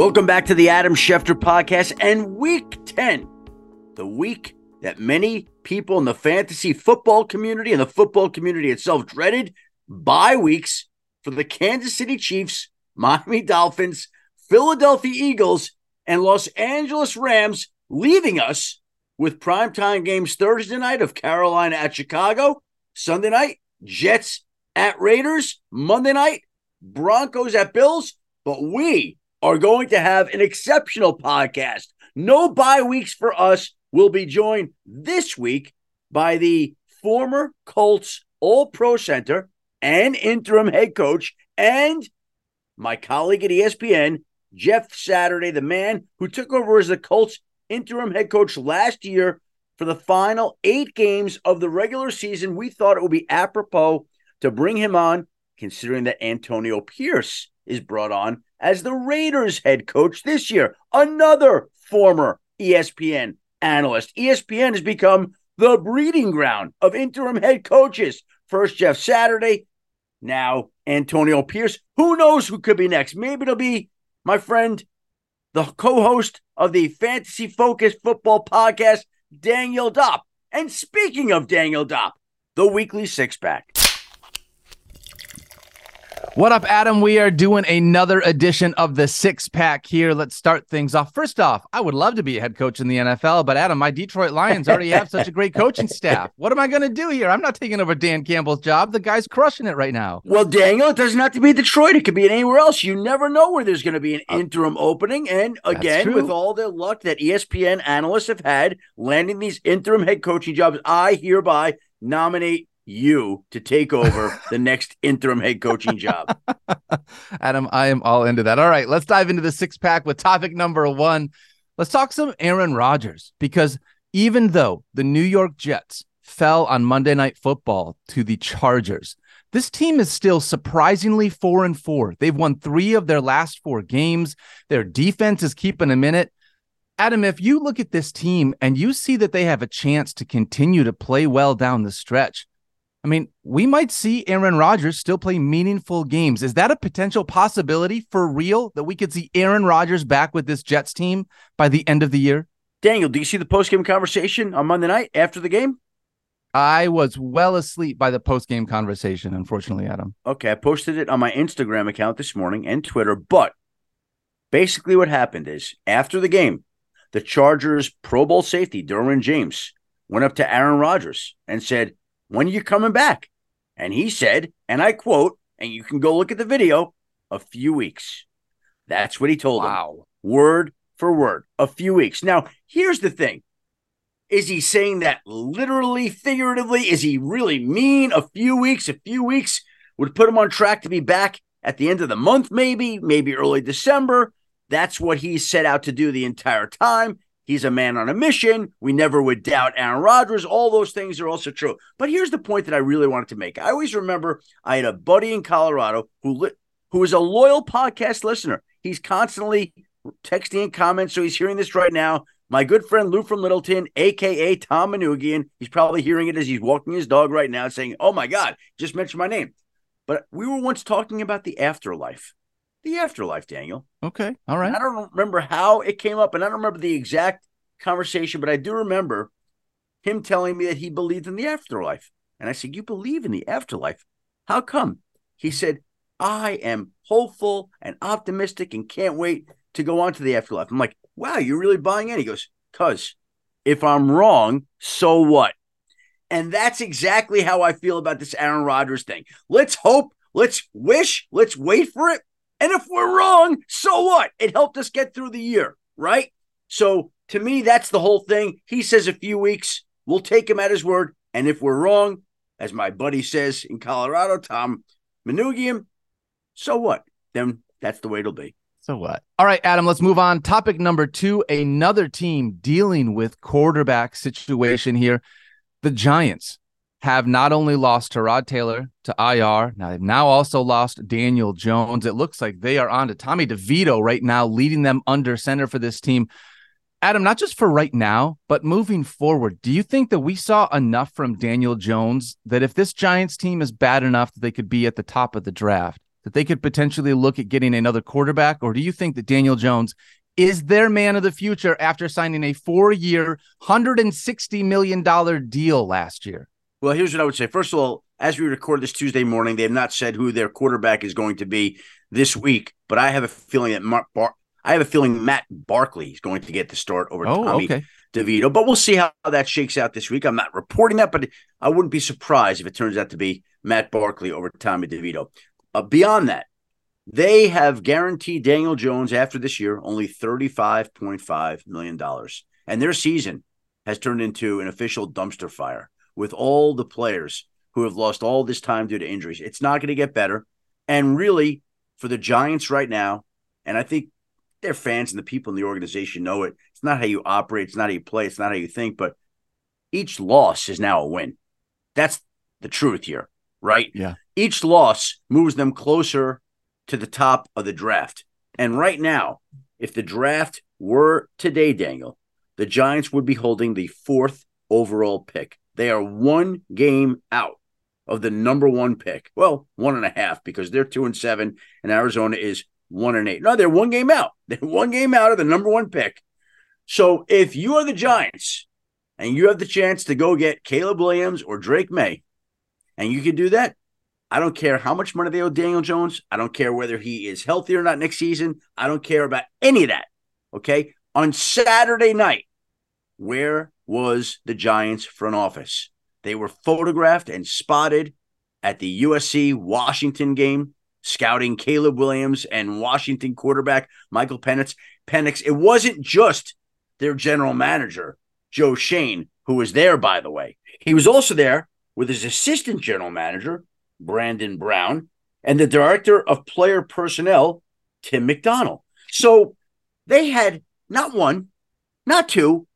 Welcome back to the Adam Schefter podcast and week 10, the week that many people in the fantasy football community and the football community itself dreaded bye weeks for the Kansas City Chiefs, Miami Dolphins, Philadelphia Eagles, and Los Angeles Rams, leaving us with primetime games Thursday night of Carolina at Chicago, Sunday night, Jets at Raiders, Monday night, Broncos at Bills. But we are going to have an exceptional podcast. No bye weeks for us. We'll be joined this week by the former Colts All Pro Center and interim head coach and my colleague at ESPN, Jeff Saturday, the man who took over as the Colts interim head coach last year for the final eight games of the regular season. We thought it would be apropos to bring him on, considering that Antonio Pierce is brought on as the Raiders head coach this year. Another former ESPN analyst. ESPN has become the breeding ground of interim head coaches. First, Jeff Saturday, now Antonio Pierce. Who knows who could be next? Maybe it'll be my friend, the co host of the Fantasy Focus Football Podcast, Daniel Dopp. And speaking of Daniel Dopp, the weekly six pack. What up, Adam? We are doing another edition of the six pack here. Let's start things off. First off, I would love to be a head coach in the NFL, but Adam, my Detroit Lions already have such a great coaching staff. What am I going to do here? I'm not taking over Dan Campbell's job. The guy's crushing it right now. Well, Daniel, it doesn't have to be Detroit. It could be anywhere else. You never know where there's going to be an uh, interim opening. And again, with all the luck that ESPN analysts have had landing these interim head coaching jobs, I hereby nominate you to take over the next interim head coaching job. Adam, I am all into that. All right, let's dive into the six pack with topic number one. Let's talk some Aaron Rodgers because even though the New York Jets fell on Monday Night Football to the Chargers, this team is still surprisingly four and four. They've won three of their last four games. Their defense is keeping them in it. Adam, if you look at this team and you see that they have a chance to continue to play well down the stretch, I mean, we might see Aaron Rodgers still play meaningful games. Is that a potential possibility for real that we could see Aaron Rodgers back with this Jets team by the end of the year? Daniel, do you see the post-game conversation on Monday night after the game? I was well asleep by the post-game conversation, unfortunately, Adam. Okay, I posted it on my Instagram account this morning and Twitter, but basically what happened is after the game, the Chargers Pro Bowl safety, Derwin James, went up to Aaron Rodgers and said, when are you coming back? And he said, and I quote, and you can go look at the video, a few weeks. That's what he told wow. him. Word for word, a few weeks. Now, here's the thing. Is he saying that literally, figuratively? Is he really mean? A few weeks, a few weeks would put him on track to be back at the end of the month, maybe, maybe early December. That's what he set out to do the entire time. He's a man on a mission. We never would doubt Aaron Rodgers. All those things are also true. But here's the point that I really wanted to make. I always remember I had a buddy in Colorado who li- who is a loyal podcast listener. He's constantly texting and comments, so he's hearing this right now. My good friend Lou from Littleton, aka Tom Manugian, he's probably hearing it as he's walking his dog right now, saying, "Oh my God, just mentioned my name." But we were once talking about the afterlife the afterlife, Daniel. Okay. All right. And I don't remember how it came up, and I don't remember the exact conversation, but I do remember him telling me that he believed in the afterlife. And I said, You believe in the afterlife? How come? He said, I am hopeful and optimistic and can't wait to go on to the afterlife. I'm like, Wow, you're really buying in? He goes, Cuz if I'm wrong, so what? And that's exactly how I feel about this Aaron Rodgers thing. Let's hope, let's wish, let's wait for it. And if we're wrong, so what? It helped us get through the year, right? So to me, that's the whole thing. He says a few weeks, we'll take him at his word. And if we're wrong, as my buddy says in Colorado, Tom Manugian, so what? Then that's the way it'll be. So what? All right, Adam, let's move on. Topic number two another team dealing with quarterback situation here. The Giants have not only lost Tyrod Taylor to IR, now they've now also lost Daniel Jones. It looks like they are on to Tommy DeVito right now, leading them under center for this team. Adam, not just for right now, but moving forward, do you think that we saw enough from Daniel Jones that if this Giants team is bad enough that they could be at the top of the draft, that they could potentially look at getting another quarterback? Or do you think that Daniel Jones is their man of the future after signing a four year, $160 million deal last year? Well, here's what I would say. First of all, as we record this Tuesday morning, they have not said who their quarterback is going to be this week, but I have a feeling that Mark Bar- I have a feeling Matt Barkley is going to get the start over oh, Tommy okay. DeVito, but we'll see how that shakes out this week. I'm not reporting that, but I wouldn't be surprised if it turns out to be Matt Barkley over Tommy DeVito. Uh, beyond that, they have guaranteed Daniel Jones after this year only $35.5 million. And their season has turned into an official dumpster fire with all the players who have lost all this time due to injuries. It's not going to get better. And really, for the Giants right now, and I think their fans and the people in the organization know it. It's not how you operate, it's not how you play, it's not how you think, but each loss is now a win. That's the truth here, right? Yeah. Each loss moves them closer to the top of the draft. And right now, if the draft were today, Daniel, the Giants would be holding the fourth overall pick. They are one game out of the number one pick. Well, one and a half because they're two and seven, and Arizona is one and eight. No, they're one game out. They're one game out of the number one pick. So if you are the Giants and you have the chance to go get Caleb Williams or Drake Maye, and you can do that, I don't care how much money they owe Daniel Jones. I don't care whether he is healthy or not next season. I don't care about any of that. Okay. On Saturday night, where was the Giants front office? They were photographed and spotted at the USC Washington game scouting Caleb Williams and Washington quarterback Michael Penix. Penix. It wasn't just their general manager, Joe Schoen, who was there, by the way. He was also there with his assistant general manager, Brandon Brown, and the director of player personnel, Tim McDonnell. So they had not one, not two,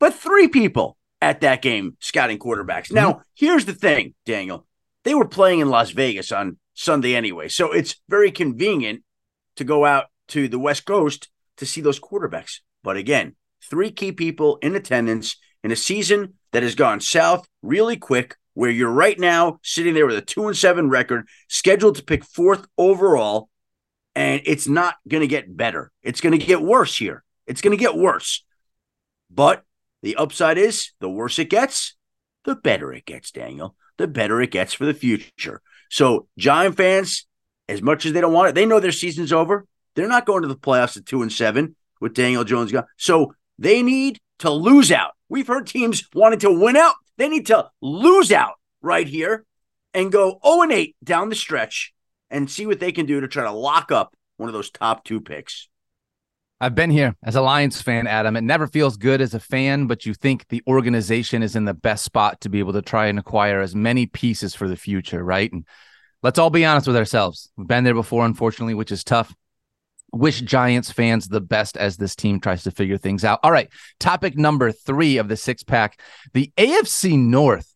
but three people at that game scouting quarterbacks. Mm-hmm. Now, here's the thing, Daniel. They were playing in Las Vegas on Sunday anyway. So it's very convenient to go out to the West Coast to see those quarterbacks. But again, three key people in attendance in a season that has gone south really quick, where you're right now sitting there with a two and seven record, scheduled to pick fourth overall, and it's not going to get better. It's going to get worse here. It's going to get worse. But the upside is the worse it gets, the better it gets, Daniel. The better it gets for the future. So, Giant fans, as much as they don't want it, they know their season's over. They're not going to the playoffs at two and seven with Daniel Jones. Gone. So they need to lose out. We've heard teams wanting to win out. They need to lose out right here and go 0 and 8 down the stretch and see what they can do to try to lock up one of those top two picks. I've been here as a Lions fan, Adam. It never feels good as a fan, but you think the organization is in the best spot to be able to try and acquire as many pieces for the future, right? And let's all be honest with ourselves. We've been there before, unfortunately, which is tough. Wish Giants fans the best as this team tries to figure things out. All right. Topic number three of the six pack the AFC North.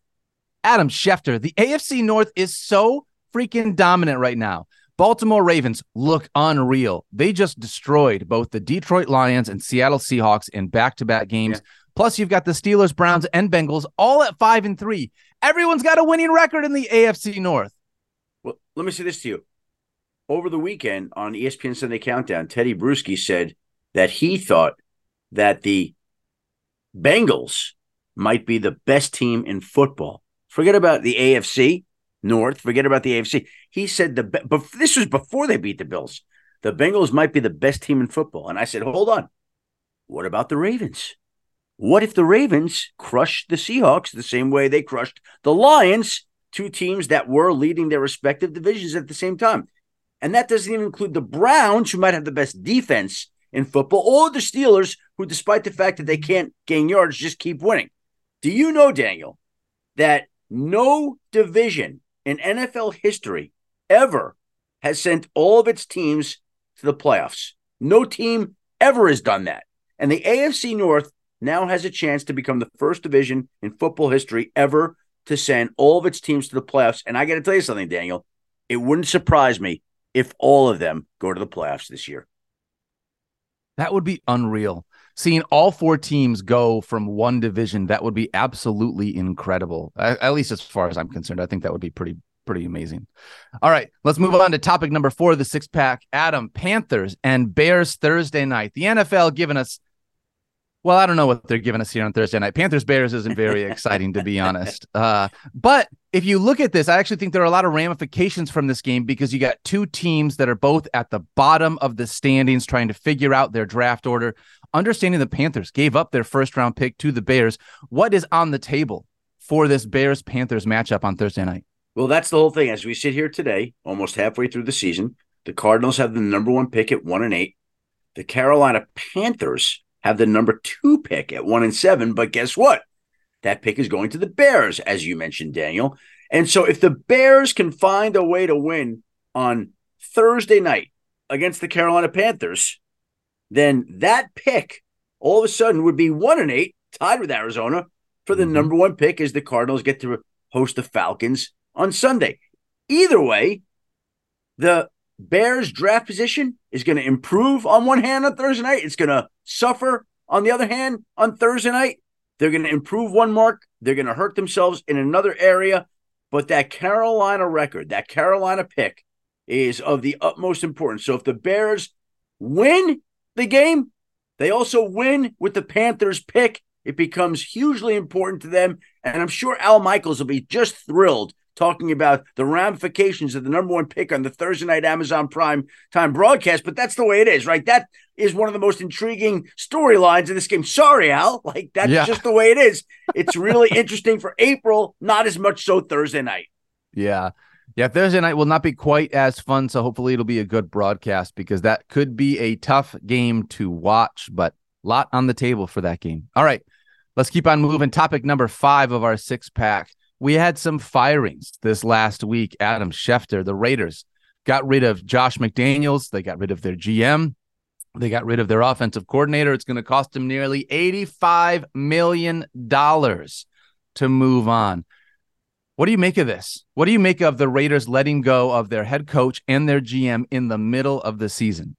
Adam Schefter, the AFC North is so freaking dominant right now. Baltimore Ravens look unreal. They just destroyed both the Detroit Lions and Seattle Seahawks in back-to-back games. Yeah. Plus, you've got the Steelers, Browns, and Bengals all at five and three. Everyone's got a winning record in the AFC North. Well, let me say this to you. Over the weekend on ESPN Sunday Countdown, Tedy Bruschi said that he thought that the Bengals might be the best team in football. Forget about the AFC. North. Forget about the AFC. He said the but this was before they beat the Bills. The Bengals might be the best team in football. And I said, hold on. What about the Ravens? What if the Ravens crushed the Seahawks the same way they crushed the Lions, two teams that were leading their respective divisions at the same time? And that doesn't even include the Browns, who might have the best defense in football, or the Steelers, who, despite the fact that they can't gain yards, just keep winning. Do you know, Daniel, that no division in NFL history ever has sent all of its teams to the playoffs. No team ever has done that. And the AFC North now has a chance to become the first division in football history ever to send all of its teams to the playoffs. And I got to tell you something, Daniel. It wouldn't surprise me if all of them go to the playoffs this year. That would be unreal seeing all four teams go from one division, that would be absolutely incredible. At, at least as far as I'm concerned, I think that would be pretty pretty amazing. All right, let's move on to topic number four of the six pack. Adam, Panthers and Bears Thursday night. The NFL giving us, well, I don't know what they're giving us here on Thursday night. Panthers Bears isn't very exciting, to be honest. Uh, but if you look at this, I actually think there are a lot of ramifications from this game because you got two teams that are both at the bottom of the standings trying to figure out their draft order. Understanding the Panthers gave up their first round pick to the Bears. What is on the table for this Bears Panthers matchup on Thursday night? Well, that's the whole thing. As we sit here today, almost halfway through the season, the Cardinals have the number one pick at one and eight. The Carolina Panthers have the number two pick at one and seven. But guess what? That pick is going to the Bears, as you mentioned, Daniel. And so if the Bears can find a way to win on Thursday night against the Carolina Panthers, then that pick all of a sudden would be one and eight, tied with Arizona for the mm-hmm. number one pick as the Cardinals get to host the Falcons on Sunday. Either way, the Bears draft position is going to improve on one hand on Thursday night. It's going to suffer on the other hand on Thursday night. They're going to improve one mark. They're going to hurt themselves in another area. But that Carolina record, that Carolina pick, is of the utmost importance. So if the Bears win the game, they also win with the Panthers pick. It becomes hugely important to them. And I'm sure Al Michaels will be just thrilled talking about the ramifications of the number one pick on the Thursday night Amazon Prime time broadcast. But that's the way it is, right? That is one of the most intriguing storylines in this game. Sorry, Al. Like that's yeah. just the way it is. It's really interesting for April, not as much so Thursday night. Yeah. Yeah, Thursday night will not be quite as fun, so hopefully it'll be a good broadcast because that could be a tough game to watch, but lot on the table for that game. All right, let's keep on moving. Topic number five of our six pack we had some firings this last week. Adam Schefter, the Raiders, got rid of Josh McDaniels. They got rid of their GM. They got rid of their offensive coordinator. It's going to cost them nearly $85 million to move on. What do you make of this? What do you make of the Raiders letting go of their head coach and their GM in the middle of the season?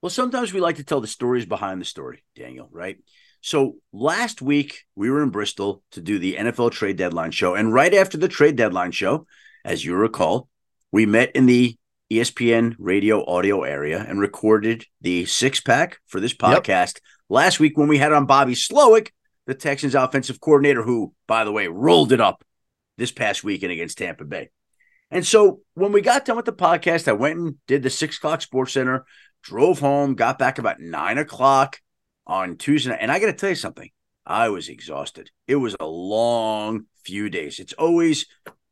Well, sometimes we like to tell the stories behind the story, Daniel, right? So last week we were in Bristol to do the NFL trade deadline show. And right after the trade deadline show, as you recall, we met in the ESPN radio audio area and recorded the six pack for this podcast yep. last week when we had on Bobby Slowik, the Texans offensive coordinator, who, by the way, rolled it up this past weekend against Tampa Bay. And so when we got done with the podcast, I went and did the six o'clock sports center, drove home, got back about nine o'clock on Tuesday night. And I got to tell you something. I was exhausted. It was a long few days. It's always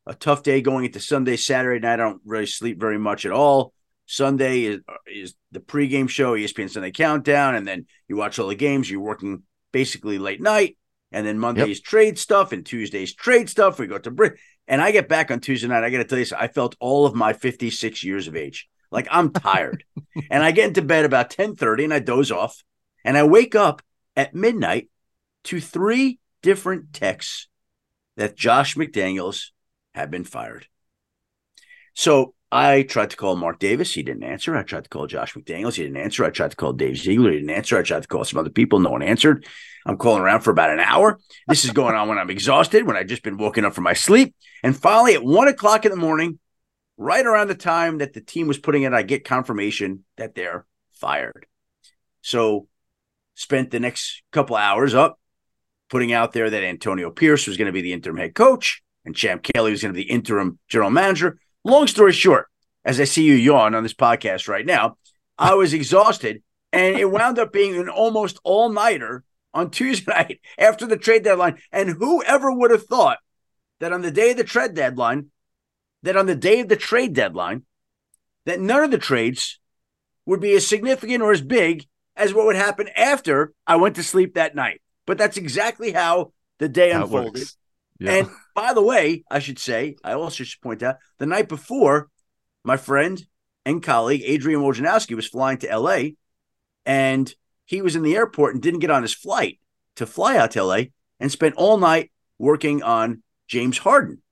a tough day going into Sunday, Saturday night. I don't really sleep very much at all. Sunday is, is the pregame show, ESPN Sunday Countdown, and then you watch all the games. You're working basically late night, and then Monday's yep. trade stuff and Tuesday's trade stuff. We go to Brit, and I get back on Tuesday night. I got to tell you, I felt all of my 56 years of age. Like I'm tired, and I get into bed about 10:30, and I doze off. And I wake up at midnight to three different texts that Josh McDaniels had been fired. So I tried to call Mark Davis. He didn't answer. I tried to call Josh McDaniels. He didn't answer. I tried to call Dave Ziegler. He didn't answer. I tried to call some other people. No one answered. I'm calling around for about an hour. This is going on when I'm exhausted, when I've just been woken up from my sleep. And finally, at one o'clock in the morning, right around the time that the team was putting it, I get confirmation that they're fired. So spent the next couple hours up putting out there that Antonio Pierce was going to be the interim head coach and Champ Kelly was going to be the interim general manager. Long story short, as I see you yawn on this podcast right now, I was exhausted and it wound up being an almost all nighter on Tuesday night after the trade deadline. And whoever would have thought that on the day of the trade deadline, that on the day of the trade deadline, that none of the trades would be as significant or as big as what would happen after I went to sleep that night. But that's exactly how the day that unfolded. Yeah. And by the way, I should say, I also should point out the night before, my friend and colleague Adrian Wojnarowski was flying to LA and he was in the airport and didn't get on his flight to fly out to LA and spent all night working on James Harden.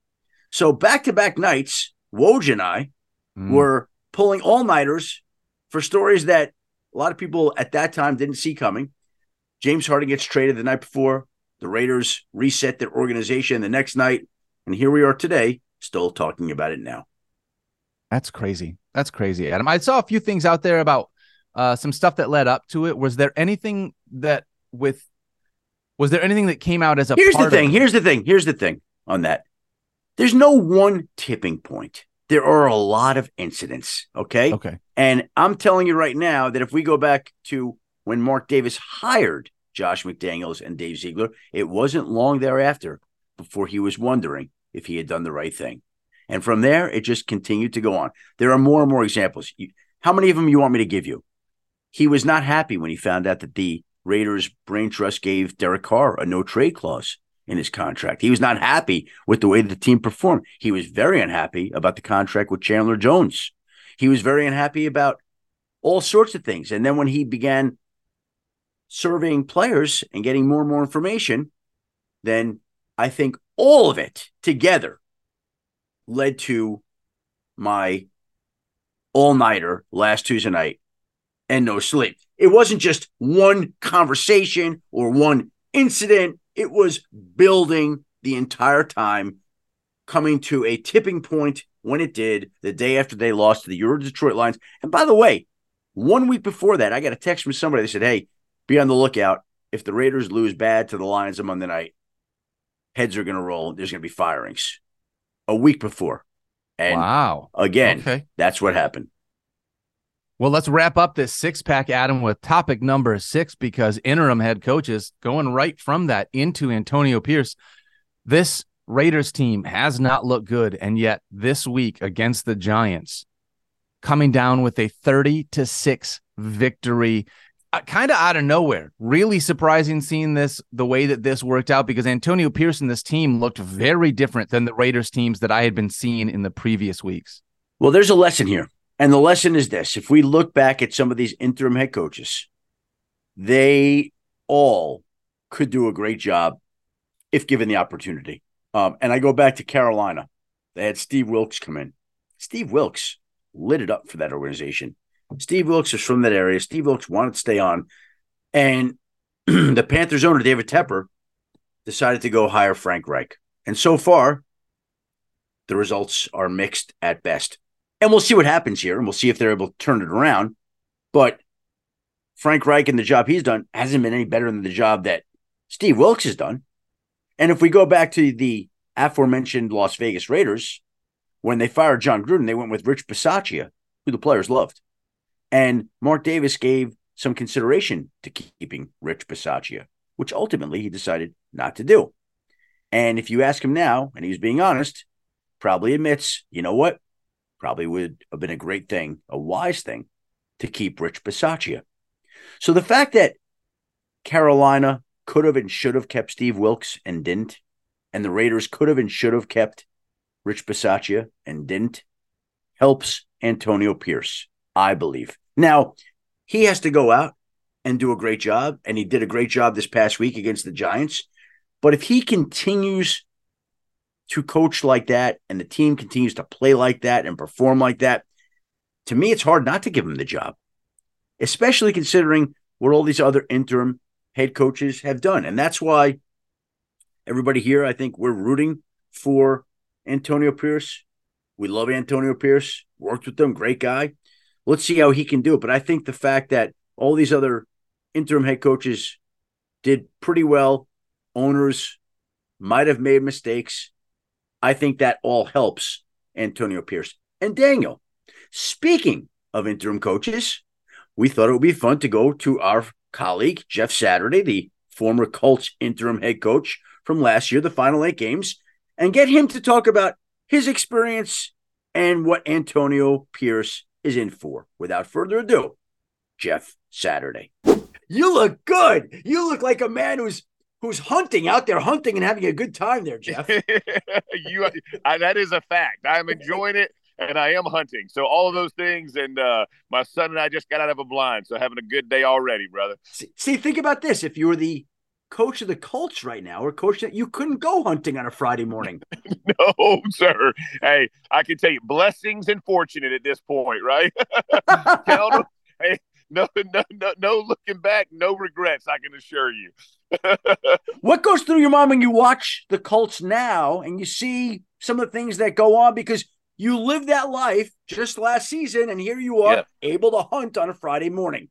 So back to back nights, Woj and I mm. were pulling all nighters for stories that a lot of people at that time didn't see coming. James Harden gets traded the night before. The Raiders reset their organization the next night. And here we are today still talking about it now. That's crazy. That's crazy, Adam. I saw a few things out there about uh, some stuff that led up to it. Was there anything that with was there anything that came out as a Here's the thing. Of- Here's the thing. Here's the thing on that. There's no one tipping point. There are a lot of incidents, okay? Okay. And I'm telling you right now that if we go back to when Mark Davis hired Josh McDaniels and Dave Ziegler, it wasn't long thereafter before he was wondering if he had done the right thing. And from there, it just continued to go on. There are more and more examples. How many of them you want me to give you? He was not happy when he found out that the Raiders brain trust gave Derek Carr a no trade clause in his contract. He was not happy with the way the team performed. He was very unhappy about the contract with Chandler Jones. He was very unhappy about all sorts of things. And then when he began surveying players and getting more and more information, then I think all of it together led to my all nighter last Tuesday night and no sleep. It wasn't just one conversation or one incident, it was building the entire time, coming to a tipping point when it did the day after they lost to the Euro Detroit Lions. And by the way, one week before that, I got a text from somebody that said, Hey, be on the lookout. If the Raiders lose bad to the Lions on Monday night, heads are going to roll. There's going to be firings a week before. And wow. again, Okay. that's what happened. Well, let's wrap up this six pack, Adam, with topic number six because interim head coaches going right from that into Antonio Pierce. This Raiders team has not looked good. And yet, this week against the Giants, coming down with a 30 to 6 victory, kind of out of nowhere. Really surprising seeing this the way that this worked out because Antonio Pierce and this team looked very different than the Raiders teams that I had been seeing in the previous weeks. Well, there's a lesson here. And the lesson is this if we look back at some of these interim head coaches, they all could do a great job if given the opportunity. Um, and I go back to Carolina. They had Steve Wilks come in. Steve Wilks lit it up for that organization. Steve Wilks is from that area. Steve Wilks wanted to stay on. And the Panthers owner, David Tepper, decided to go hire Frank Reich. And so far, the results are mixed at best. And we'll see what happens here, and we'll see if they're able to turn it around. But Frank Reich and the job he's done hasn't been any better than the job that Steve Wilks has done. And if we go back to the aforementioned Las Vegas Raiders, when they fired Jon Gruden, they went with Rich Bisaccia, who the players loved. And Mark Davis gave some consideration to keeping Rich Bisaccia, which ultimately he decided not to do. And if you ask him now, and he's being honest, probably admits, you know what? Probably would have been a great thing, a wise thing to keep Rich Bisaccia. So the fact that Carolina could have and should have kept Steve Wilks and didn't, and the Raiders could have and should have kept Rich Bisaccia and didn't, helps Antonio Pierce, I believe. Now, he has to go out and do a great job, and he did a great job this past week against the Giants. But if he continues to coach like that and the team continues to play like that and perform like that, to me, it's hard not to give him the job, especially considering what all these other interim head coaches have done. And that's why everybody here, I think we're rooting for Antonio Pierce. We love Antonio Pierce, worked with him, great guy. Let's see how he can do it. But I think the fact that all these other interim head coaches did pretty well, owners might have made mistakes. I think that all helps Antonio Pierce. And Daniel, speaking of interim coaches, we thought it would be fun to go to our colleague, Jeff Saturday, the former Colts interim head coach from last year, the final eight games, and get him to talk about his experience and what Antonio Pierce is in for. Without further ado, Jeff Saturday. You look good. You look like a man who's who's hunting out there, hunting and having a good time there, Jeff. you, I, that is a fact. I'm enjoying it, and I am hunting. So all of those things, and uh, my son and I just got out of a blind, so having a good day already, brother. See, see, think about this: if you were the coach of the Colts right now, or coach that you couldn't go hunting on a Friday morning. no, sir. Hey, I can tell you, blessings and fortunate at this point, right? Count 'em. Hey, no, no, no, no looking back, no regrets. I can assure you. what goes through your mind when you watch the Colts now and you see some of the things that go on because you lived that life just last season, and here you are able to hunt on a Friday morning.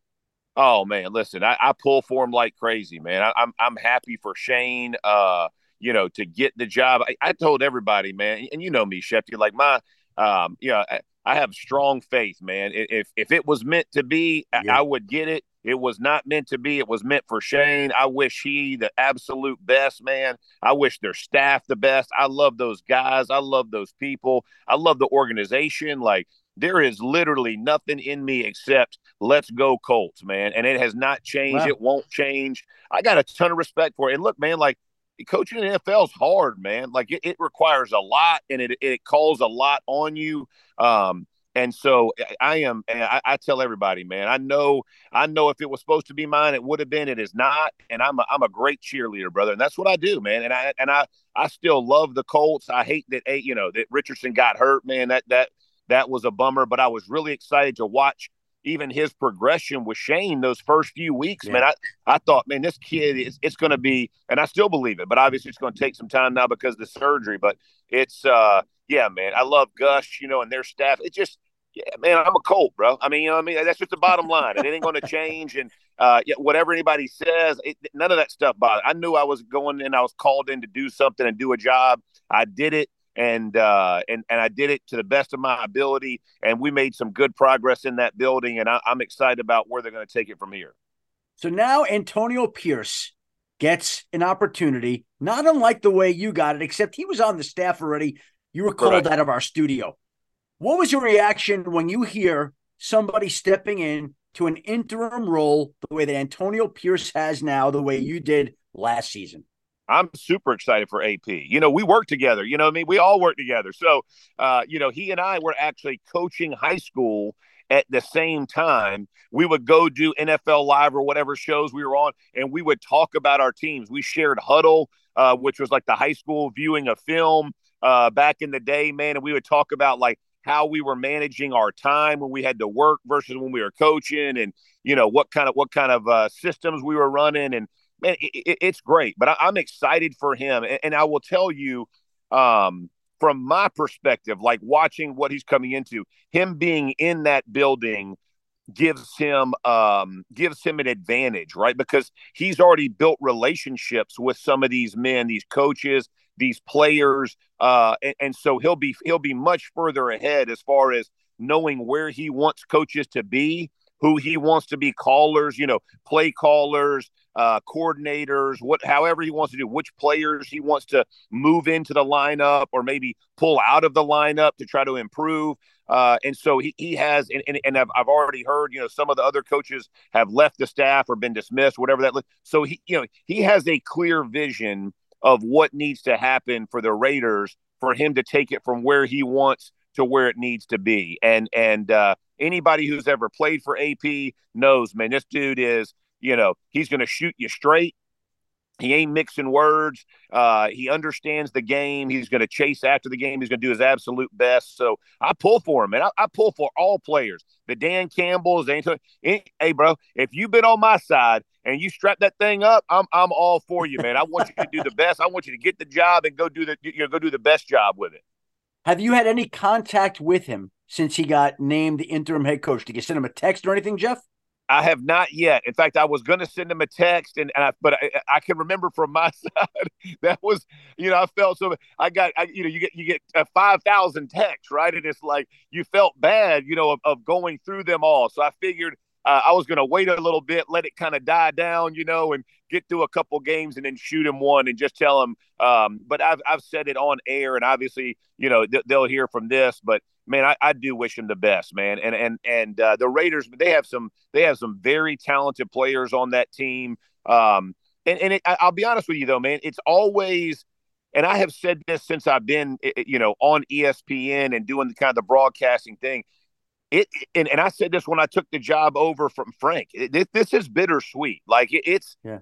Oh man, listen, I, I pull for him like crazy, man. I, am I'm, I'm happy for Shane. Uh, you know, to get the job. I, I told everybody, man, and you know me, Shefty, like my, um, you know, I, I, have strong faith, man. If if it was meant to be, yeah. I would get it. It was not meant to be. It was meant for Shane. I wish he the absolute best, man. I wish their staff the best. I love those guys. I love those people. I love the organization. Like there is literally nothing in me except let's go Colts, man. And it has not changed. Wow. It won't change. I got a ton of respect for it. And look, man, like coaching in NFL is hard, man. Like it, it requires a lot and it, it calls a lot on you. Um, and so I am, I, I, tell everybody, man, I know, I know if it was supposed to be mine, it would have been, it is not. And I'm a, I'm a great cheerleader, brother. And that's what I do, man. And I, and I, I still love the Colts. I hate that, you know, that Richardson got hurt, man, that, that, that was a bummer, but I was really excited to watch even his progression with Shane those first few weeks, yeah. man. I, I thought, man, this kid is it's going to be, and I still believe it, but obviously it's going to take some time now because of the surgery. But it's, uh, yeah, man, I love Gus, you know, and their staff. It just, yeah, man, I'm a Colt, bro. I mean, you know, I mean, that's just the bottom line, and it ain't going to change. And uh, yeah, whatever anybody says, it, none of that stuff bothered. I knew I was going in, I was called in to do something and do a job. I did it and uh, and and I did it to the best of my ability, and we made some good progress in that building, and I, am excited about where they're going to take it from here. So now Antonio Pierce gets an opportunity, not unlike the way you got it, except he was on the staff already. You were called out of our studio. What was your reaction when you hear somebody stepping in to an interim role the way that Antonio Pierce has now, the way you did last season? I'm super excited for AP. You know, we work together. You know, I mean, we all work together. So, uh, you know, he and I were actually coaching high school at the same time. We would go do NFL Live or whatever shows we were on, and we would talk about our teams. We shared Hudl, uh, which was like the high school viewing a film uh, back in the day, man. And we would talk about like how we were managing our time when we had to work versus when we were coaching, and you know what kind of what kind of uh, systems we were running, and man, it, it's great. But I, am excited for him, and, and, I will tell you, um, from my perspective, like watching what he's coming into, him being in that building gives him um gives him an advantage right because he's already built relationships with some of these men these coaches these players uh and, and so he'll be he'll be much further ahead as far as knowing where he wants coaches to be who he wants to be callers, you know, play callers, uh, coordinators, what, however he wants to do, which players he wants to move into the lineup or maybe pull out of the lineup to try to improve. Uh, and so he, he has, and, and, and I've, I've already heard, you know, some of the other coaches have left the staff or been dismissed, whatever that. So he, you know, he has a clear vision of what needs to happen for the Raiders for him to take it from where he wants to where it needs to be. And and uh, anybody who's ever played for AP knows, man, this dude is, you know, he's going to shoot you straight. He ain't mixing words. Uh, he understands the game. He's going to chase after the game. He's going to do his absolute best. So I pull for him, man. I, I pull for all players. The Dan Campbells, the hey, bro, if you've been on my side and you strap that thing up, I'm I'm all for you, man. I want you to do the best. I want you to get the job and go do the you know go do the best job with it. Have you had any contact with him since he got named the interim head coach? Did you send him a text or anything, Jeff? I have not yet. In fact, I was going to send him a text, and, and I, but I, I, can remember from my side that was, you know, I felt so. I got, I, you know, you get you get a five thousand texts, right? And it's like you felt bad, you know, of, of going through them all. So I figured uh, I was going to wait a little bit, let it kind of die down, you know, and get through a couple games and then shoot him one and just tell him. Um, but I've I've said it on air, and obviously, you know, th- they'll hear from this. But man, I, I, do wish him the best, man. And and and uh, the Raiders, they have some they have some very talented players on that team. Um, and and it, I'll be honest with you though, man, it's always. And I have said this since I've been, you know, on ESPN and doing the kind of the broadcasting thing it and, and I said this when I took the job over from Frank. It, this is bittersweet. Like it, it's yeah.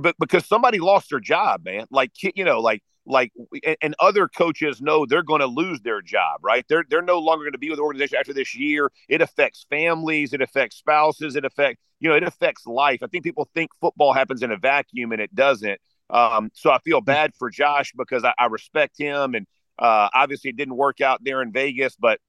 But because somebody lost their job, man. Like you know, like like and other coaches know they're going to lose their job, right? They're they're no longer going to be with the organization after this year. It affects families, it affects spouses, it affects you know, it affects life. I think people think football happens in a vacuum and it doesn't. Um, so I feel bad for Josh because I, I respect him and Uh, obviously, it didn't work out there in Vegas, but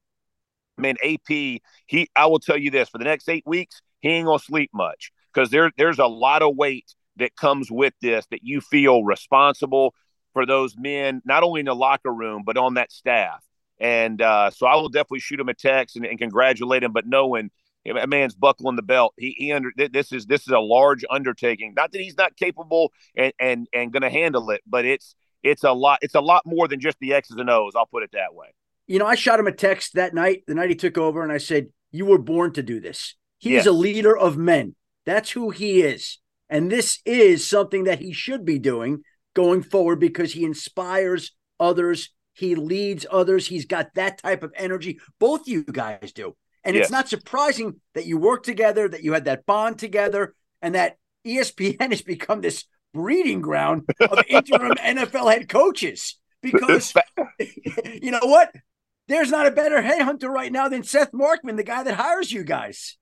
man, AP, he, I will tell you this for the next eight weeks, he ain't gonna sleep much because there, there's a lot of weight that comes with this that you feel responsible for those men, not only in the locker room but on that staff. And uh, so I will definitely shoot him a text and, and congratulate him, but knowing a man's buckling the belt. He, he under this is this is a large undertaking. Not that he's not capable and and and going to handle it, but it's it's a lot. It's a lot more than just the X's and O's. I'll put it that way. You know, I shot him a text that night, the night he took over, and I said, "You were born to do this. He's yes. a leader of men. That's who he is, and this is something that he should be doing going forward because he inspires others." He leads others. He's got that type of energy. Both you guys do. And yes. it's not surprising that you work together, that you had that bond together, and that ESPN has become this breeding ground of interim NFL head coaches. Because you know what? There's not a better headhunter right now than Seth Markman, the guy that hires you guys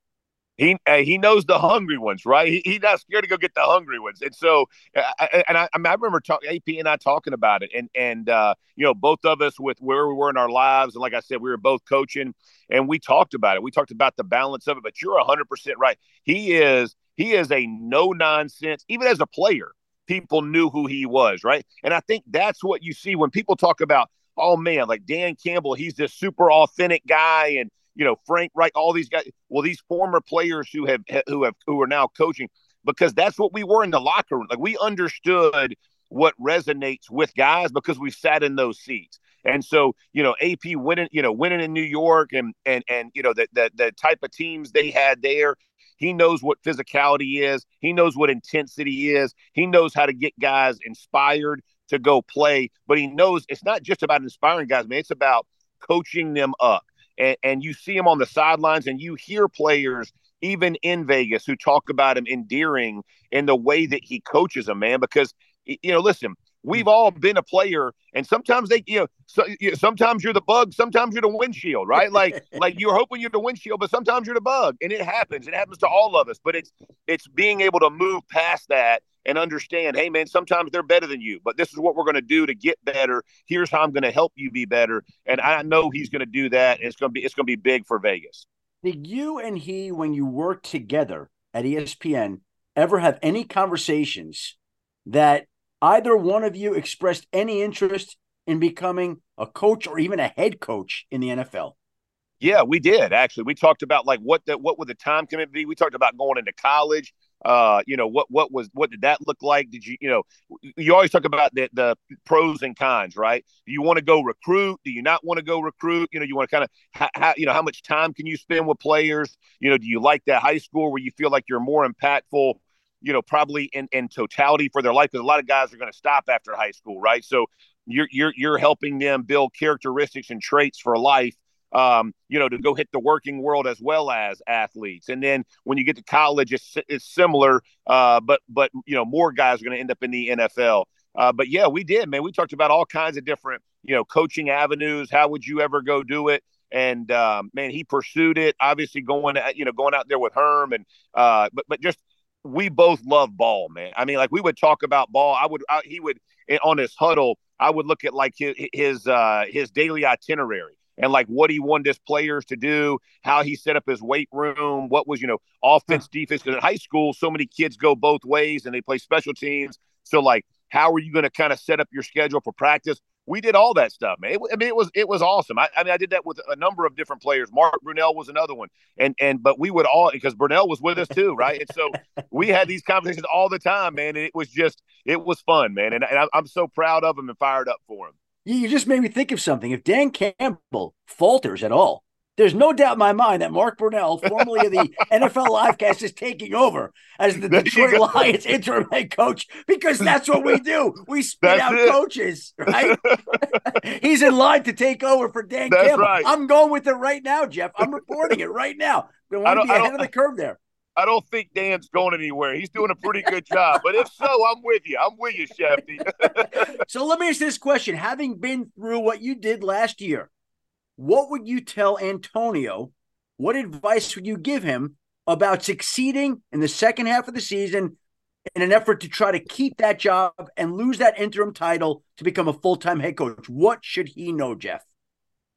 he uh, he knows the hungry ones, right? He, he's not scared to go get the hungry ones, and so uh, and I, I, mean, I remember talking AP and I talking about it, and and uh, you know both of us with where we were in our lives, and like I said, we were both coaching, and we talked about it. We talked about the balance of it, but you're hundred percent right. He is he is a no nonsense, even as a player. People knew who he was, right? And I think that's what you see when people talk about, oh man, like Dan Campbell, he's this super authentic guy, and you know, Frank Reich, all these guys. Well, these former players who have who have who are now coaching, because that's what we were in the locker room. Like we understood what resonates with guys because we sat in those seats. And so, you know, AP winning, you know, winning in New York and and and you know the the, the type of teams they had there. He knows what physicality is. He knows what intensity is. He knows how to get guys inspired to go play. But he knows it's not just about inspiring guys, man. It's about coaching them up and, and you see him on the sidelines and you hear players even in Vegas who talk about him endearing in the way that he coaches them, man. Because you know, listen, we've all been a player, and sometimes they, you know, so, you know, sometimes you're the bug, sometimes you're the windshield, right? Like, like you're hoping you're the windshield, but sometimes you're the bug, and it happens. It happens to all of us. But it's it's being able to move past that and understand, hey man, sometimes they're better than you, but this is what we're going to do to get better. Here's how I'm going to help you be better, and I know he's going to do that. And it's going to be it's going to be big for Vegas. Did you and he, when you worked together at ESPN, ever have any conversations that either one of you expressed any interest in becoming a coach or even a head coach in the NFL? Yeah, we did actually. We talked about like what the what would the time commitment be. We talked about going into college. Uh, you know what what was what did that look like? Did you you know you always talk about the, the pros and cons right? Do you want to go recruit? Do you not want to go recruit? You know you want to kind of ha- ha- you know how much time can you spend with players? You know do you like that high school where you feel like you're more impactful you know probably in in totality for their life because a lot of guys are going to stop after high school right so you're you're you're helping them build characteristics and traits for life um, you know, to go hit the working world as well as athletes. And then when you get to college, it's, it's similar, uh, but but you know, more guys are going to end up in the NFL. Uh, but yeah, we did, man. We talked about all kinds of different, you know, coaching avenues. How would you ever go do it? And um, man, he pursued it. Obviously, going, at you know, going out there with Herm, and uh, but but just we both love ball, man. I mean, like we would talk about ball. I would, I, he would on his Hudl. I would look at like his his uh, his daily itinerary and like what he wanted his players to do, how he set up his weight room, what was, you know, offense, defense. Because in high school, so many kids go both ways and they play special teams. So, like, how are you going to kind of set up your schedule for practice? We did all that stuff, man. It, I mean, it was it was awesome. I, I, mean, I did that with a number of different players. Mark Brunell was another one, and and but we would all because Brunell was with us too, right? And so we had these conversations all the time, man. And it was just it was fun, man. And, and I'm so proud of him and fired up for him. You just made me think of something. If Dan Campbell falters at all, there's no doubt in my mind that Mark Brunell, formerly of the NFL Livecast, is taking over as the Detroit Lions interim head coach because that's what we do. We spit that's out it. coaches, right? He's in line to take over for Dan that's Campbell. Right. I'm going with it right now, Jeff. I'm reporting it right now. I want to be ahead of the curve there. I don't think Dan's going anywhere. He's doing a pretty good job. But if so, I'm with you. I'm with you, Shefty. so let me ask this question. Having been through what you did last year, what would you tell Antonio? What advice would you give him about succeeding in the second half of the season in an effort to try to keep that job and lose that interim title to become a full time head coach? What should he know, Jeff?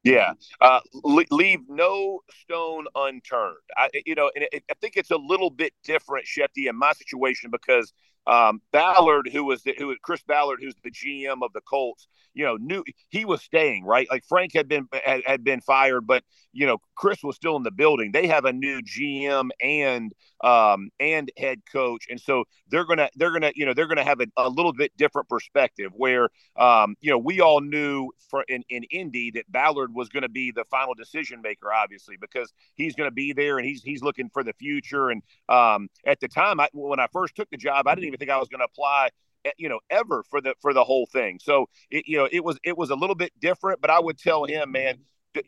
Yeah, uh, leave no stone unturned. I, you know, and it, I think it's a little bit different, Shefty, in my situation because um, Ballard, who was the, who Chris Ballard, who's the GM of the Colts, you know, knew he was staying, right? Like Frank had been had, had been fired, but you know, Chris was still in the building. They have a new GM and um and head coach, and so they're gonna they're gonna you know they're gonna have a, a little bit different perspective. Where um you know we all knew for in in Indy that Ballard was going to be the final decision maker, obviously because he's going to be there and he's he's looking for the future. And um at the time, I, when I first took the job, I didn't even think I was going to apply you know ever for the for the whole thing so it, you know it was it was a little bit different but i would tell him man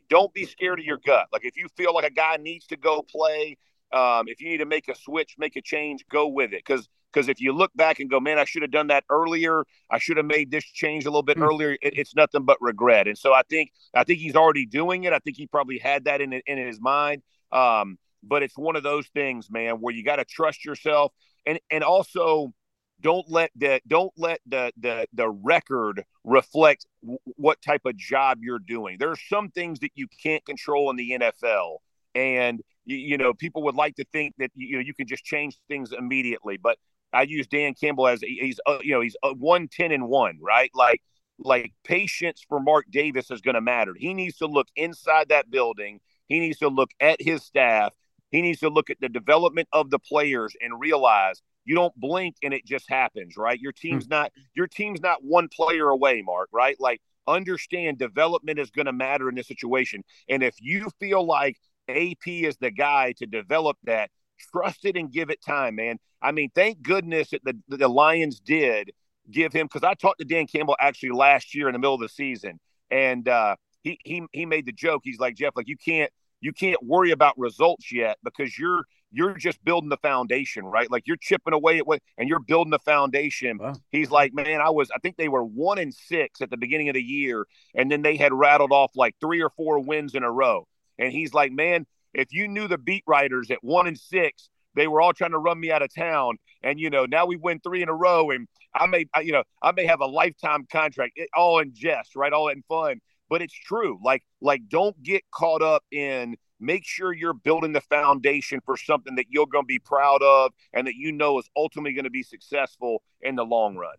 don't be scared of your gut like if you feel like a guy needs to go play um, if you need to make a switch make a change go with it. Because because if you look back and go man i should have done that earlier. I should have made this change a little bit mm. earlier it, it's nothing but regret. And so i think i think he's already doing it. I think he probably had that in in his mind. Um, but it's one of those things man where you got to trust yourself. And and also don't let the don't let the the the record reflect w- what type of job you're doing. There are some things that you can't control in the NFL, and you, you know people would like to think that you know you can just change things immediately. But I use Dan Campbell as he's uh, you know he's uh, one ten and one right like like patience for Mark Davis is going to matter. He needs to look inside that building. He needs to look at his staff. He needs to look at the development of the players and realize you don't blink and it just happens, right? Your hmm. team's not your team's not one player away, Mark, right? Like understand development is going to matter in this situation. And if you feel like AP is the guy to develop that, trust it and give it time, man. I mean, thank goodness that the, the Lions did give him because I talked to Dan Campbell actually last year in the middle of the season, and uh, he he he made the joke. He's like Jeff, like you can't you can't worry about results yet because you're you're just building the foundation, right? Like you're chipping away at what, and you're building the foundation. Wow. He's like, man, I was, I think they were one and six at the beginning of the year, and then they had rattled off like three or four wins in a row. And he's like, man, if you knew the beat writers at one and six, they were all trying to run me out of town, and you know now we win three in a row, and I may, you know, I may have a lifetime contract, it, all in jest, right, all in fun. But it's true. Like, like, don't get caught up in make sure you're building the foundation for something that you're going to be proud of and that you know is ultimately going to be successful in the long run.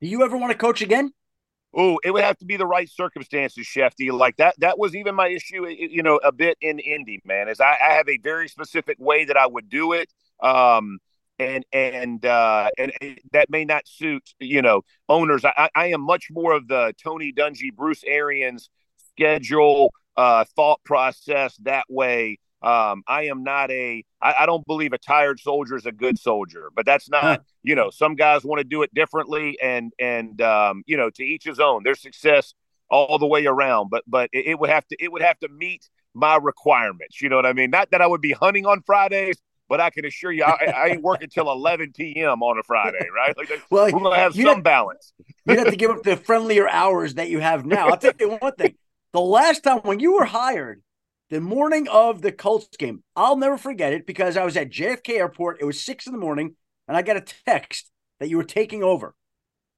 Do you ever want to coach again? Oh, it would have to be the right circumstances, Shefty. Like that, that was even my issue, you know, a bit in Indy, man, is I, I have a very specific way that I would do it. Um, and and uh, and that may not suit you know owners. I, I am much more of the Tony Dungy, Bruce Arians schedule uh, thought process that way. Um, I am not a. I, I don't believe a tired soldier is a good soldier, but that's not. You know, some guys want to do it differently, and and um, you know, to each his own. There's success all the way around, but but it, it would have to it would have to meet my requirements. You know what I mean? Not that I would be hunting on Fridays, but I can assure you, I, I ain't working till 11 p.m. on a Friday, right? Like, well, we're gonna have some balance. you have to give up the friendlier hours that you have now. I'll tell you one thing: the last time when you were hired, the morning of the Colts game, I'll never forget it because I was at JFK Airport. It was six in the morning, and I got a text that you were taking over.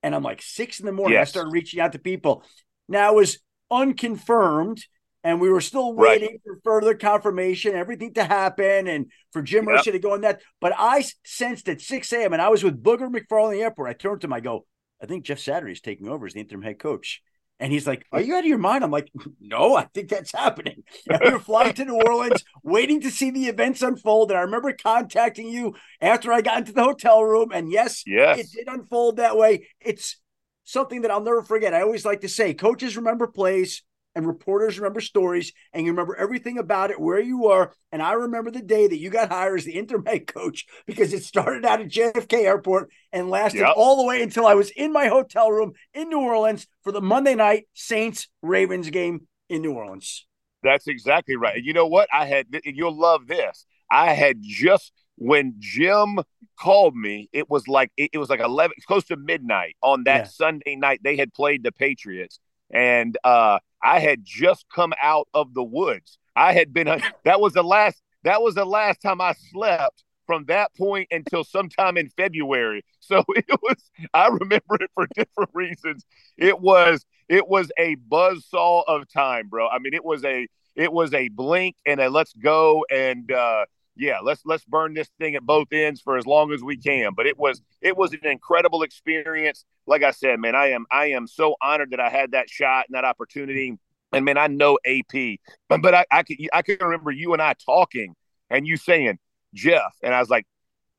And I'm like, six in the morning. Yes. I started reaching out to people. Now it was unconfirmed, and we were still waiting right. for further confirmation, everything to happen, and for Jim yep. Irsay to go on that. But I sensed at 6 a.m., and I was with Booger McFarland in the airport. I turned to him, I go, I think Jeff Saturday is taking over as the interim head coach. And he's like, Are you out of your mind? I'm like, No, I think that's happening. And we were flying to New Orleans, waiting to see the events unfold. And I remember contacting you after I got into the hotel room. And yes, yes. it did unfold that way. It's something that I'll never forget. I always like to say coaches remember plays, and reporters remember stories and you remember everything about it, where you were. And I remember the day that you got hired as the interim head coach because it started out at JFK Airport and lasted yep. all the way until I was in my hotel room in New Orleans for the Monday night Saints Ravens game in New Orleans. That's exactly right. You know what? I had, you'll love this. I had just, when Jim called me, it was like, it, was like 11, close to midnight on that yeah. Sunday night. They had played the Patriots and uh, I had just come out of the woods. I had been that was the last that was the last time I slept from that point until sometime in February. So it was I remember it for different reasons. It was it was a buzz saw of time, bro. I mean, it was a it was a blink and a let's go and uh yeah, let's let's burn this thing at both ends for as long as we can. But it was it was an incredible experience. Like I said, man, I am I am so honored that I had that shot and that opportunity. And man, I know AP, but but I, I can I can remember you and I talking and you saying Jeff, and I was like,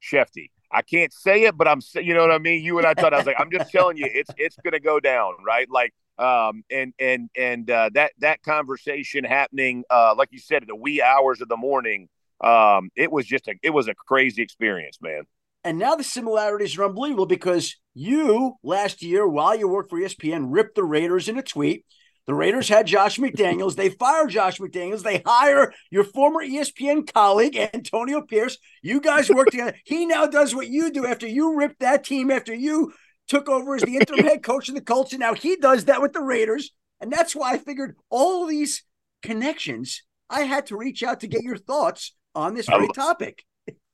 Shefty. I can't say it, but I'm you know what I mean. You and I thought I was like, I'm just telling you, it's it's gonna go down, right? Like um and and and uh, that that conversation happening uh like you said in the wee hours of the morning um, it was just a it was a crazy experience, man. And now the similarities are unbelievable because you last year, while you worked for ESPN, ripped the Raiders in a tweet. The Raiders had Josh McDaniels. They fire Josh McDaniels. They hire your former ESPN colleague, Antonio Pierce. You guys work together. He now does what you do after you ripped that team, after you took over as the interim head coach of the Colts. And now he does that with the Raiders. And that's why I figured all these connections, I had to reach out to get your thoughts on this very topic.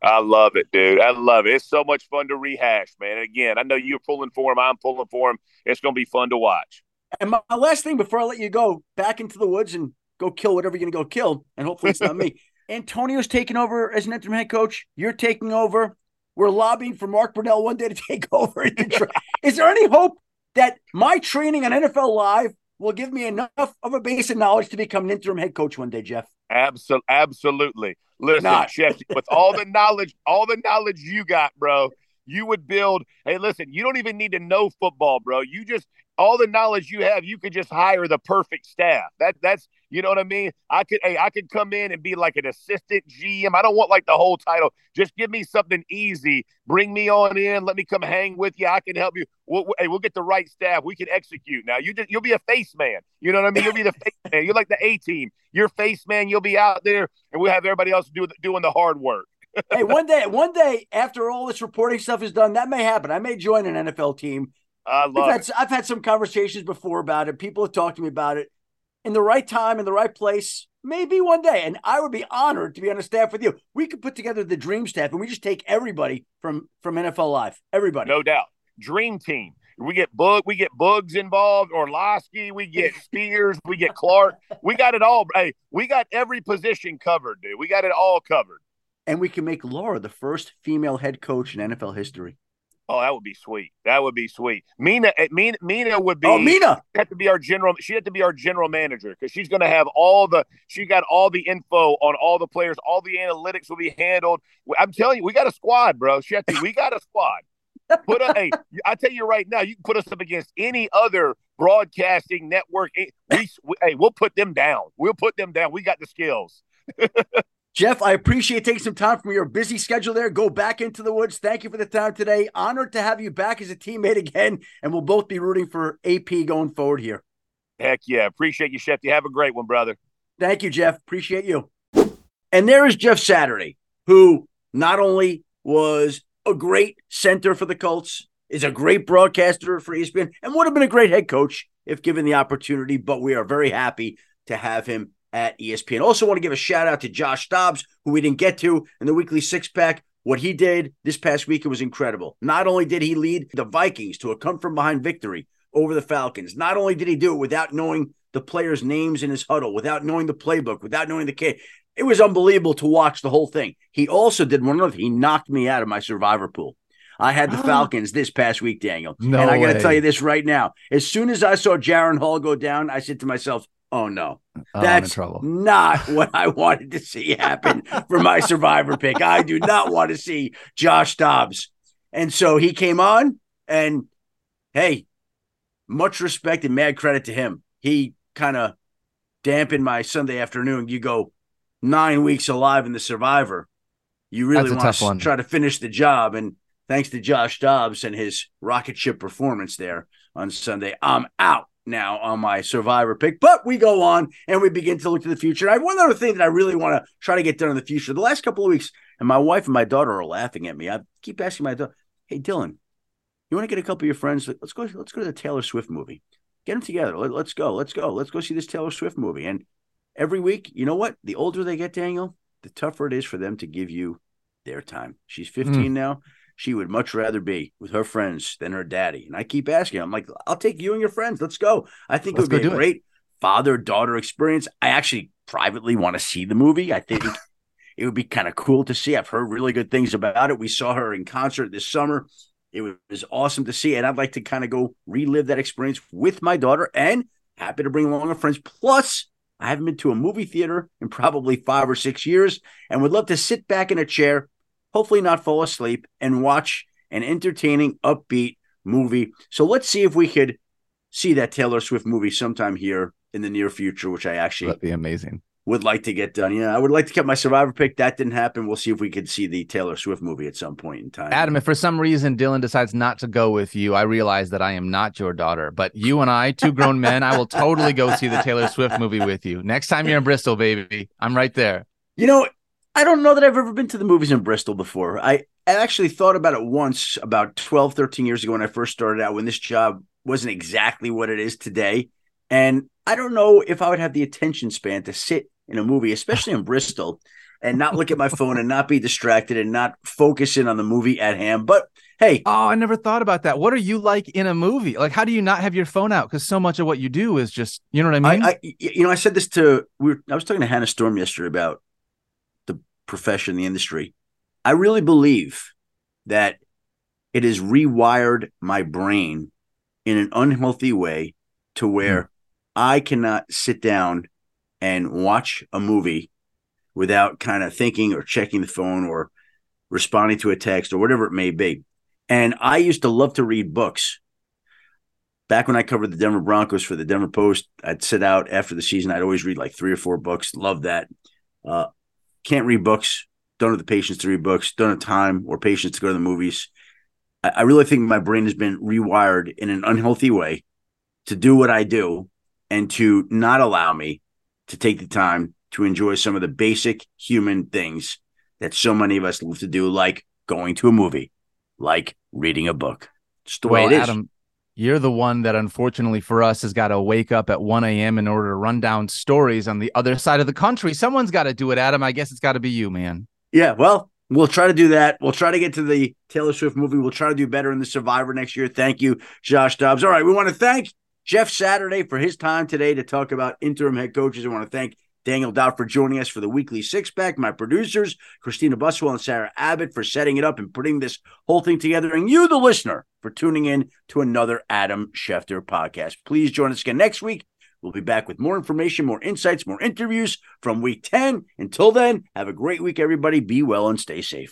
I love it, dude. I love it. It's so much fun to rehash, man. And again, I know you're pulling for him. I'm pulling for him. It's going to be fun to watch. And my last thing before I let you go back into the woods and go kill whatever you're going to go kill, and hopefully it's not me. Antonio's taking over as an interim head coach. You're taking over. We're lobbying for Mark Brunell one day to take over. Is there any hope that my training on NFL Live will give me enough of a base of knowledge to become an interim head coach one day, Jeff? Absolutely, absolutely. Listen, Not. Chef, with all the knowledge, all the knowledge you got, bro, you would build. Hey, listen, you don't even need to know football, bro. You just all the knowledge you have, you could just hire the perfect staff. That that's you know what I mean. I could hey, I could come in and be like an assistant GM. I don't want like the whole title. Just give me something easy. Bring me on in. Let me come hang with you. I can help you. We'll, we'll, hey, we'll get the right staff. We can execute. Now you just you'll be a face man. You know what I mean. You'll be the face man. You're like the A team. You're face man. You'll be out there, and we'll have everybody else do doing the hard work. hey, one day, one day after all this reporting stuff is done, that may happen. I may join an NFL team I love I've had, I've had some conversations before about it. People have talked to me about it. In the right time, in the right place, maybe one day. And I would be honored to be on a staff with you. We could put together the dream staff and we just take everybody from from NFL Live. Everybody. No doubt. Dream team. We get Bug, we get Bugs involved, Orlovsky, we get Spears, we get Clark. We got it all. Hey, we got every position covered, dude. We got it all covered. And we can make Laura the first female head coach in NFL history. Oh, that would be sweet. That would be sweet. Mina, eh, Mina, Mina would be. Oh, Mina had to be our general. She had to be our general manager because she's going to have all the. She got all the info on all the players. All the analytics will be handled. I'm telling you, we got a squad, bro. Shefty, we got a squad. Put a, hey, I tell you right now, you can put us up against any other broadcasting network. We, we, hey, we'll put them down. We'll put them down. We got the skills. Jeff, I appreciate taking some time from your busy schedule there. Go back into the woods. Thank you for the time today. Honored to have you back as a teammate again, and we'll both be rooting for AP going forward here. Heck yeah. Appreciate you, Chef. You have a great one, brother. Thank you, Jeff. Appreciate you. And there is Jeff Saturday, who not only was a great center for the Colts, is a great broadcaster for ESPN, and would have been a great head coach if given the opportunity, but we are very happy to have him at ESPN. Also, want to give a shout out to Josh Dobbs, who we didn't get to in the weekly six pack. What he did this past week it was incredible. Not only did he lead the Vikings to a come from behind victory over the Falcons, not only did he do it without knowing the players' names in his huddle, without knowing the playbook, without knowing the kid. It was unbelievable to watch the whole thing. He also did one other. He knocked me out of my survivor pool. I had the ah. Falcons this past week, Daniel. No and I got to tell you this right now. As soon as I saw Jaren Hall go down, I said to myself, oh no, Oh, that's trouble. not what I wanted to see happen for my survivor pick. I do not want to see Josh Dobbs. And so he came on, and hey, much respect and mad credit to him. He kind of dampened my Sunday afternoon. You go nine weeks alive in the survivor. You really want to one. try to finish the job. And thanks to Josh Dobbs and his rocket ship performance there on Sunday, I'm out now on my survivor pick, but we go on and we begin to look to the future. I have one other thing that I really want to try to get done in the future. The last couple of weeks, and my wife and my daughter are laughing at me. I keep asking my daughter, "Hey, Dylan, you want to get a couple of your friends? Let's go. Let's go to the Taylor Swift movie. Get them together. Let, us go. Let's go. Let's go see this Taylor Swift movie." And every week, you know what? The older they get, Daniel, the tougher it is for them to give you their time. She's 15 mm. now. She would much rather be with her friends than her daddy. And I keep asking, I'm like, I'll take you and your friends. Let's go. I think Let's it would be a great father daughter experience. I actually privately want to see the movie. I think it would be kind of cool to see. I've heard really good things about it. We saw her in concert this summer. It was awesome to see. And I'd like to kind of go relive that experience with my daughter and happy to bring along our friends. Plus, I haven't been to a movie theater in probably five or six years and would love to sit back in a chair, hopefully not fall asleep, and watch an entertaining, upbeat movie. So let's see if we could see that Taylor Swift movie sometime here in the near future, which I actually that'd be amazing would like to get done. Yeah, I would like to get my survivor pick. That didn't happen. We'll see if we could see the Taylor Swift movie at some point in time. Adam, if for some reason Dylan decides not to go with you, I realize that I am not your daughter, but you and I, two grown men, I will totally go see the Taylor Swift movie with you. Next time you're in Bristol, baby, I'm right there. You know, I don't know that I've ever been to the movies in Bristol before. I, I actually thought about it once about 12, 13 years ago when I first started out when this job wasn't exactly what it is today. And I don't know if I would have the attention span to sit in a movie, especially in Bristol, and not look at my phone and not be distracted and not focus in on the movie at hand. But hey, oh, I never thought about that. What are you like in a movie? Like, how do you not have your phone out? Because so much of what you do is just, you know what I mean? I, I you know, I said this to we were, I was talking to Hannah Storm yesterday about profession, the industry. I really believe that it has rewired my brain in an unhealthy way to where mm. I cannot sit down and watch a movie without kind of thinking or checking the phone or responding to a text or whatever it may be. And I used to love to read books. Back when I covered the Denver Broncos for the Denver Post, I'd sit out after the season. I'd always read like three or four books. Love that. Uh, can't read books. Don't have the patience to read books. Don't have time or patience to go to the movies. I, I really think my brain has been rewired in an unhealthy way to do what I do and to not allow me to take the time to enjoy some of the basic human things that so many of us love to do, like going to a movie, like reading a book. Just the well, way it is. Adam, you're the one that unfortunately for us has got to wake up at 1 a.m. in order to run down stories on the other side of the country. Someone's got to do it, Adam. I guess it's got to be you, man. Yeah, well, we'll try to do that. We'll try to get to the Taylor Swift movie. We'll try to do better in the Survivor next year. Thank you, Josh Dobbs. All right, we want to thank Jeff Saturday for his time today to talk about interim head coaches. I want to thank Daniel Dopp for joining us for the weekly six pack. My producers, Christina Buswell and Sarah Abbott, for setting it up and putting this whole thing together. And you, the listener, for tuning in to another Adam Schefter podcast. Please join us again next week. We'll be back with more information, more insights, more interviews from week 10. Until then, have a great week, everybody. Be well and stay safe.